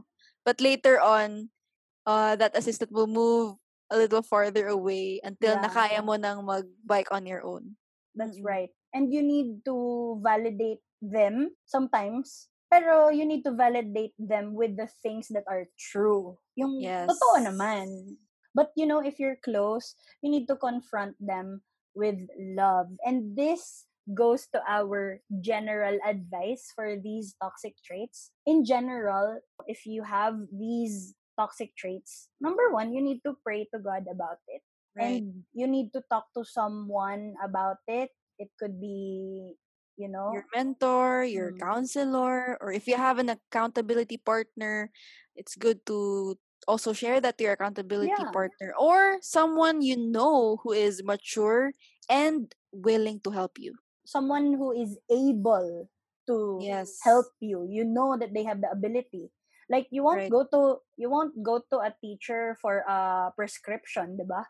But later on, uh, that assistant will move a little farther away until Yeah. nakaya mo nang mag-bike on your own. That's Mm-mm. right. And you need to validate them sometimes. Pero you need to validate them with the things that are true. Yung totoo Yes. naman. But you know, if you're close, you need to confront them with love. And this goes to our general advice for these toxic traits. In general, if you have these toxic traits, number one, you need to pray to God about it Right. and you need to talk to someone about it it could be you know your mentor, your Mm. counselor, or if you have an accountability partner, it's good to also share that to your accountability Yeah. partner or someone you know who is mature and willing to help you. someone who is able to Yes. help you you know that they have the ability like you won't Right. go to you won't go to a teacher for a prescription diba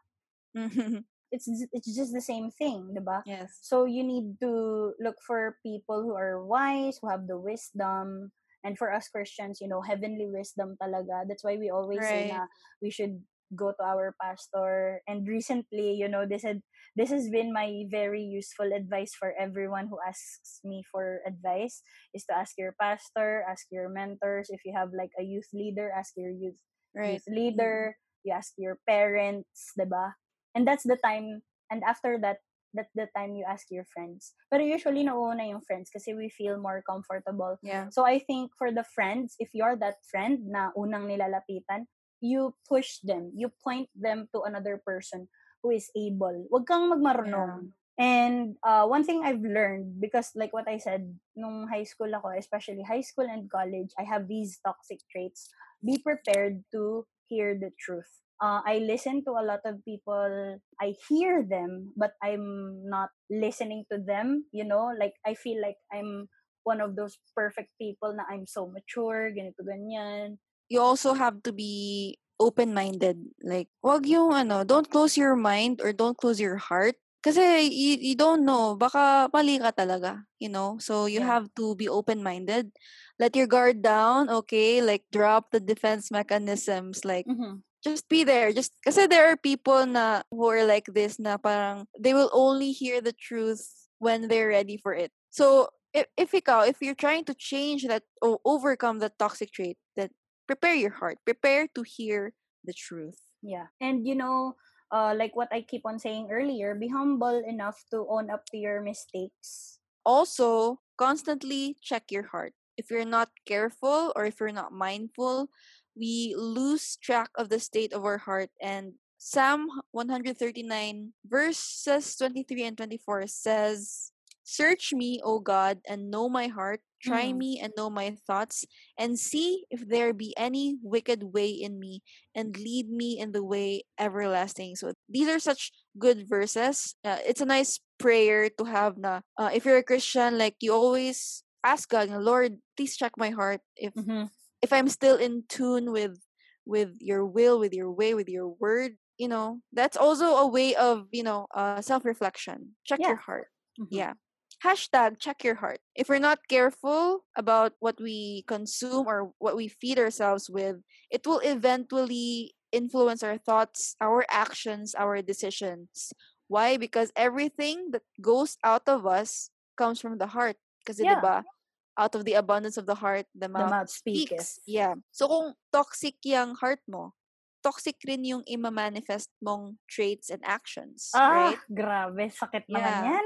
it's it's just the same thing diba yes. So you need to look for people who are wise, who have the wisdom. And for us Christians, you know, heavenly wisdom talaga. That's why we always say Right. na we should go to our pastor. And recently, you know, this had this has been my very useful advice for everyone who asks me for advice is to ask your pastor, ask your mentors. If you have like a youth leader, ask your youth Right. youth leader, mm-hmm. you ask your parents, parents, 'di ba? And that's the time and after that that's the time you ask your friends. Pero usually nauuna yung friends kasi we feel more comfortable. Yeah. So I think for the friends, if you're that friend na unang nilalapitan, you push them, you point them to another person who is able. Huwag kang magmarunong. And uh, one thing I've learned, because like what I said, nung high school ako, especially high school and college, I have these toxic traits. Be prepared to hear the truth. Uh, I listen to a lot of people. I hear them, but I'm not listening to them. You know, like I feel like I'm one of those perfect people na I'm so mature, ganito, ganyan. You also have to be open-minded. Like, wag yung ano, don't close your mind or don't close your heart. Kasi you, you don't know, baka mali ka talaga, you know? So you Yeah. have to be open-minded. Let your guard down, okay? Like drop the defense mechanisms. Like Mhm. Just be there. Just kasi there are people na who are like this na parang they will only hear the truth when they're ready for it. So if if ikaw, if you're trying to change that or overcome that toxic trait, then prepare your heart. Prepare to hear the truth. Yeah. And you know, uh, like what I keep on saying earlier, be humble enough to own up to your mistakes. Also, constantly check your heart. If you're not careful or if you're not mindful, we lose track of the state of our heart and Psalm 139 verses 23 and 24 says, Search me, O God, and know my heart. Try Mm. me and know my thoughts, and see if there be any wicked way in me, and lead me in the way everlasting. So these are such good verses. Uh, it's a nice prayer to have. Na uh, if you're a Christian, like you always ask God, Lord, please check my heart. If Mhm. If I'm still in tune with with your will, with your way, with your word, you know, that's also a way of you know uh, self reflection. Check Yeah. your heart. Mhm. Yeah. Hashtag check your heart. If we're not careful about what we consume or what we feed ourselves with, it will eventually influence our thoughts, our actions, our decisions. Why? Because everything that goes out of us comes from the heart. because Yeah. diba, out of the abundance of the heart, the The mouth, mouth speaks. speaketh. Yeah. So kung toxic yung heart mo, toxic rin yung ima-manifest mong traits and actions, Ah, right? grabe. Sakit naman Yeah. yan.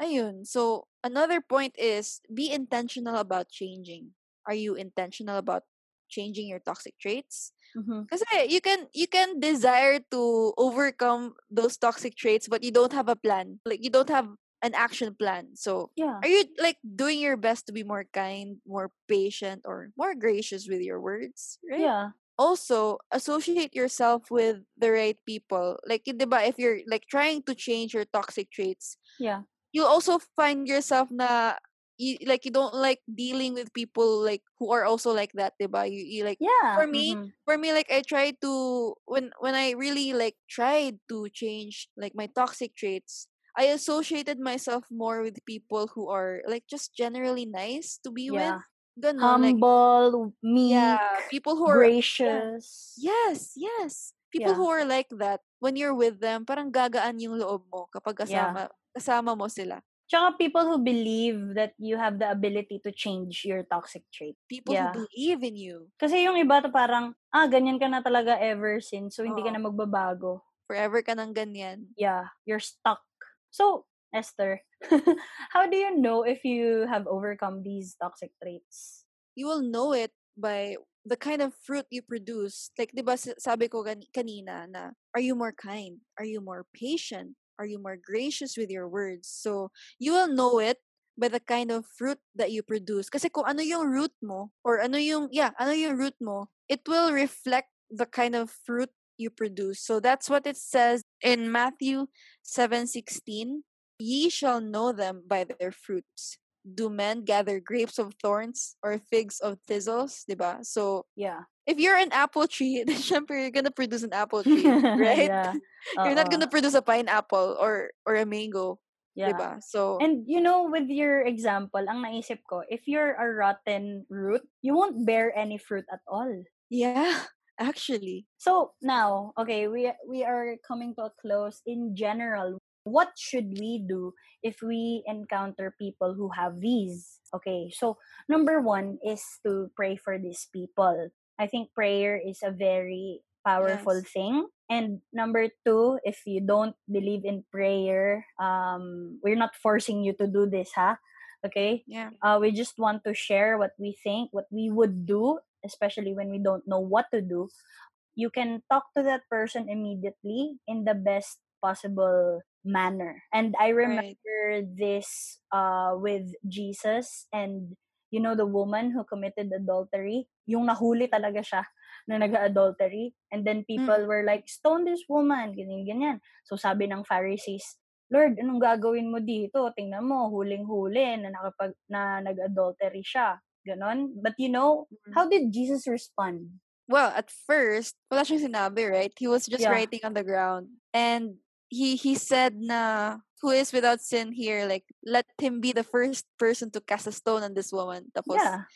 Ayun. So, another point is be intentional about changing. Are you intentional about changing your toxic traits? Mhm. Kasi you can you can desire to overcome those toxic traits but you don't have a plan. Like you don't have an action plan. So, Yeah. are you like doing your best to be more kind, more patient or more gracious with your words, right? Yeah. also associate yourself with the right people like y- 'di ba if you're like trying to change your toxic traits Yeah. you also find yourself na you, like you don't like dealing with people like who are also like that 'di ba you, you like Yeah. for me mhm. for me like i tried to when when i really like tried to change like my toxic traits i associated myself more with people who are like just generally nice to be with Yeah. Ganon, like Humble, meek, yeah people who are yeah gracious. Yes, yes. People Yeah. who are like that, when you're with them, parang gagaan yung loob mo kapag Yeah. kasama, kasama mo sila. Tsaka people who believe that you have the ability to change your toxic trait. People Yeah. who believe in you. Kasi yung iba to parang, ah, ganyan ka na talaga ever since, so hindi ka Oo. na magbabago. Forever ka ng ganyan. Yeah, you're stuck. So, Esther, how do you know if you have overcome these toxic traits? You will know it by the kind of fruit you produce. Like, di ba sabi ko kanina na, are you more kind? Are you more patient? Are you more gracious with your words? So, you will know it by the kind of fruit that you produce. Kasi kung ano yung root mo, or ano yung, yeah, ano yung root mo, it will reflect the kind of fruit you produce. So that's what it says in Matthew 7:16. Ye shall know them by their fruits. Do men gather grapes of thorns or figs of thistles? Diba? So Yeah. if you're an apple tree, then syempre you're gonna produce an apple tree, right? yeah. You're not gonna produce a pineapple or or a mango, Yeah. diba? So And you know, with your example, ang naisip ko, if you're a rotten root, you won't bear any fruit at all. yeah, actually, So now, okay, we we are coming to a close. In general, what should we do if we encounter people who have these? Okay, so number one is to pray for these people. I think prayer is a very powerful Yes. thing. And number two, if you don't believe in prayer, um, we're not forcing you to do this, huh? Okay, yeah, uh, we just want to share what we think, what we would do, especially when we don't know what to do. You can talk to that person immediately in the best possible manner. And I right. remember this uh, with Jesus and you know the woman who committed adultery, yung nahuli talaga siya na nag-adultery. And then people Mm. were like, stone this woman, ganyan, ganyan. So sabi ng Pharisees, Lord, anong gagawin mo dito? Tingnan mo, huling-huli na, nakapag, na nag-adultery siya. Ganon. But you know, Mhm. how did Jesus respond? Well, at first, wala siyang sinabi, right? He was just Yeah. writing on the ground. And he he said na who is without sin here, like let him be the first person to cast a stone on this woman. Tapos Yeah.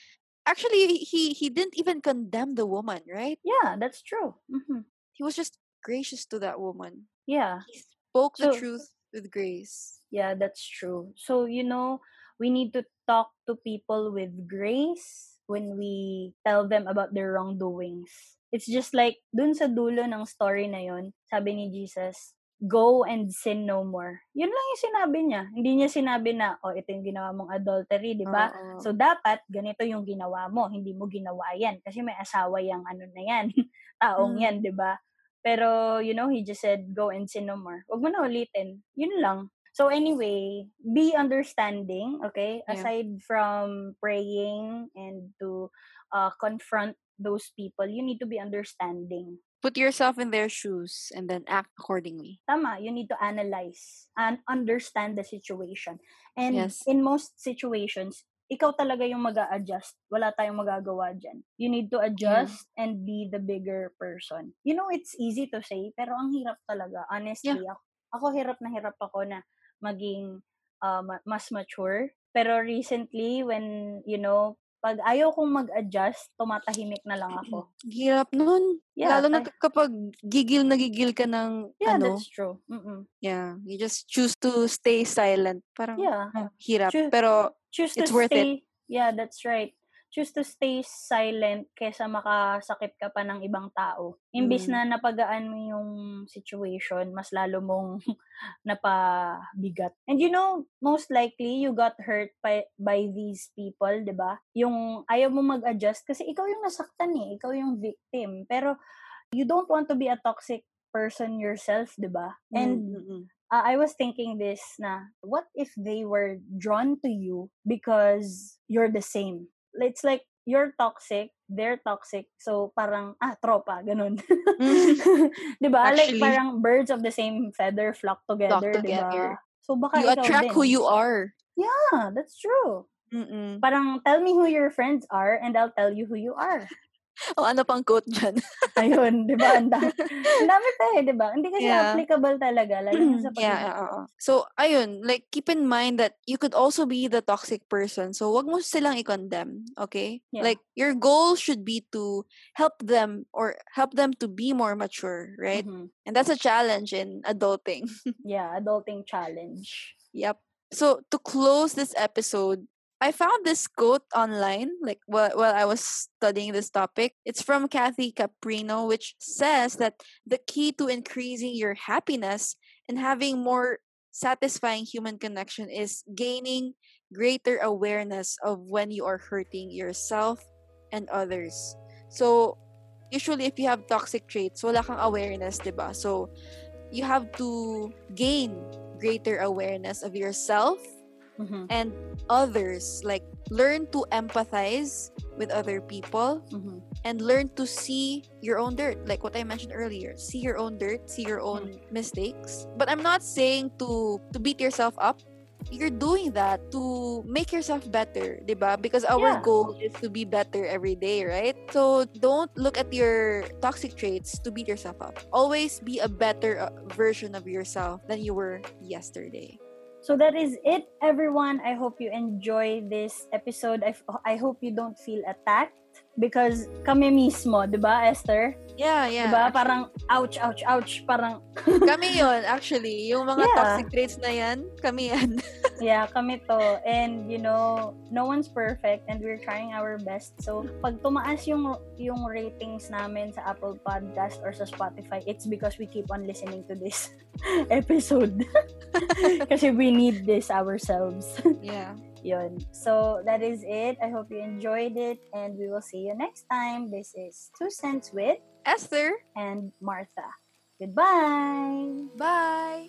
actually he he didn't even condemn the woman, right? Yeah, that's true. hmm He was just gracious to that woman. Yeah. He spoke the truth with grace. yeah, that's true. So, you know, we need to talk to people with grace when we tell them about their wrongdoings. It's just like, dun sa dulo ng story na yon sabi ni Jesus, go and sin no more. Yun lang yung sinabi niya. Hindi niya sinabi na, oh, ito yung ginawa mong adultery, di ba? Oo. So, dapat, ganito yung ginawa mo. Hindi mo ginawa yan. Kasi may asawa yung ano na yan. Taong Mm. yan, di ba? Pero, you know, he just said, go and sin no more. Huwag mo na ulitin. Yun lang. So, anyway, be understanding, okay? Yeah. Aside from praying and to uh, confront those people, you need to be understanding. Put yourself in their shoes and then act accordingly. Tama, you need to analyze and understand the situation. And Yes. in most situations, ikaw talaga yung mag adjust Wala tayong magagawa dyan. You need to adjust and be the bigger person. You know, it's easy to say, pero ang hirap talaga. Honestly, ako, ako hirap na hirap ako na maging uh, ma- mas mature. Pero recently, when, you know, pag ayaw kong mag-adjust, tumatahimik na lang ako. Hirap nun. Yeah, Lalo na kapag gigil na gigil ka ng yeah, ano. that's true. Mm-mm. Yeah. You just choose to stay silent. Parang Yeah. ah, hirap. Choo- Pero choose to It's worth it. stay yeah that's right choose to stay silent kesa makasakit ka pa ng ibang tao imbis Mm. na napagaan mo yung situation mas lalo mong napabigat and you know most likely you got hurt by, by these people 'di ba yung ayaw mo mag-adjust kasi ikaw yung nasaktan eh ikaw yung victim pero you don't want to be a toxic person yourself 'di ba and Mm, mm, mm. uh, I was thinking this na, what if they were drawn to you because you're the same? It's like, you're toxic, they're toxic, so parang, ah, tropa, ganun. di ba? Like, parang birds of the same feather flock together, di together. ba? So, baka you attract din. who you are. Yeah, that's true. Mm-mm. Parang, tell me who your friends are and I'll tell you who you are. O ano pang quote dyan? Ayun, di ba? Ang dami, dami pa eh, di ba? Hindi kasi Yeah. applicable talaga, lalo sa yeah, pagiging oo. So, ayun, like, keep in mind that you could also be the toxic person. So, wag mo silang i-condemn, okay? Yeah. Like, your goal should be to help them or help them to be more mature, right? Mhm. And that's a challenge in adulting. Yeah, adulting challenge. Yep. So, to close this episode, I found this quote online, like while, while I was studying this topic. It's from Kathy Caprino, which says that the key to increasing your happiness and having more satisfying human connection is gaining greater awareness of when you are hurting yourself and others. So, usually if you have toxic traits, wala kang awareness, 'di ba? So, you have to gain greater awareness of yourself Mhm. and others like learn to empathize with other people Mhm. and learn to see your own dirt like what i mentioned earlier see your own dirt see your own mistakes but i'm not saying to to beat yourself up you're doing that to make yourself better, diba? Because our Yeah. goal is to be better every day, right? So don't look at your toxic traits to beat yourself up. Always be a better uh, version of yourself than you were yesterday. So that is it, everyone. I hope you enjoy this episode. I, f- I hope you don't feel attacked because kami mismo, di ba, Esther? Yeah, yeah. Di ba? Parang, ouch, ouch, ouch. Parang, kami yon actually. Yung mga Yeah. toxic traits na yan, kami yan. yeah, kami to. And, you know, no one's perfect and we're trying our best. So, pag tumaas yung, yung ratings namin sa Apple Podcast or sa Spotify, it's because we keep on listening to this episode. Kasi we need this ourselves. yeah. Yun. So, that is it. I hope you enjoyed it and we will see you next time. This is Two Cents with Esther, and Martha. Goodbye! bye!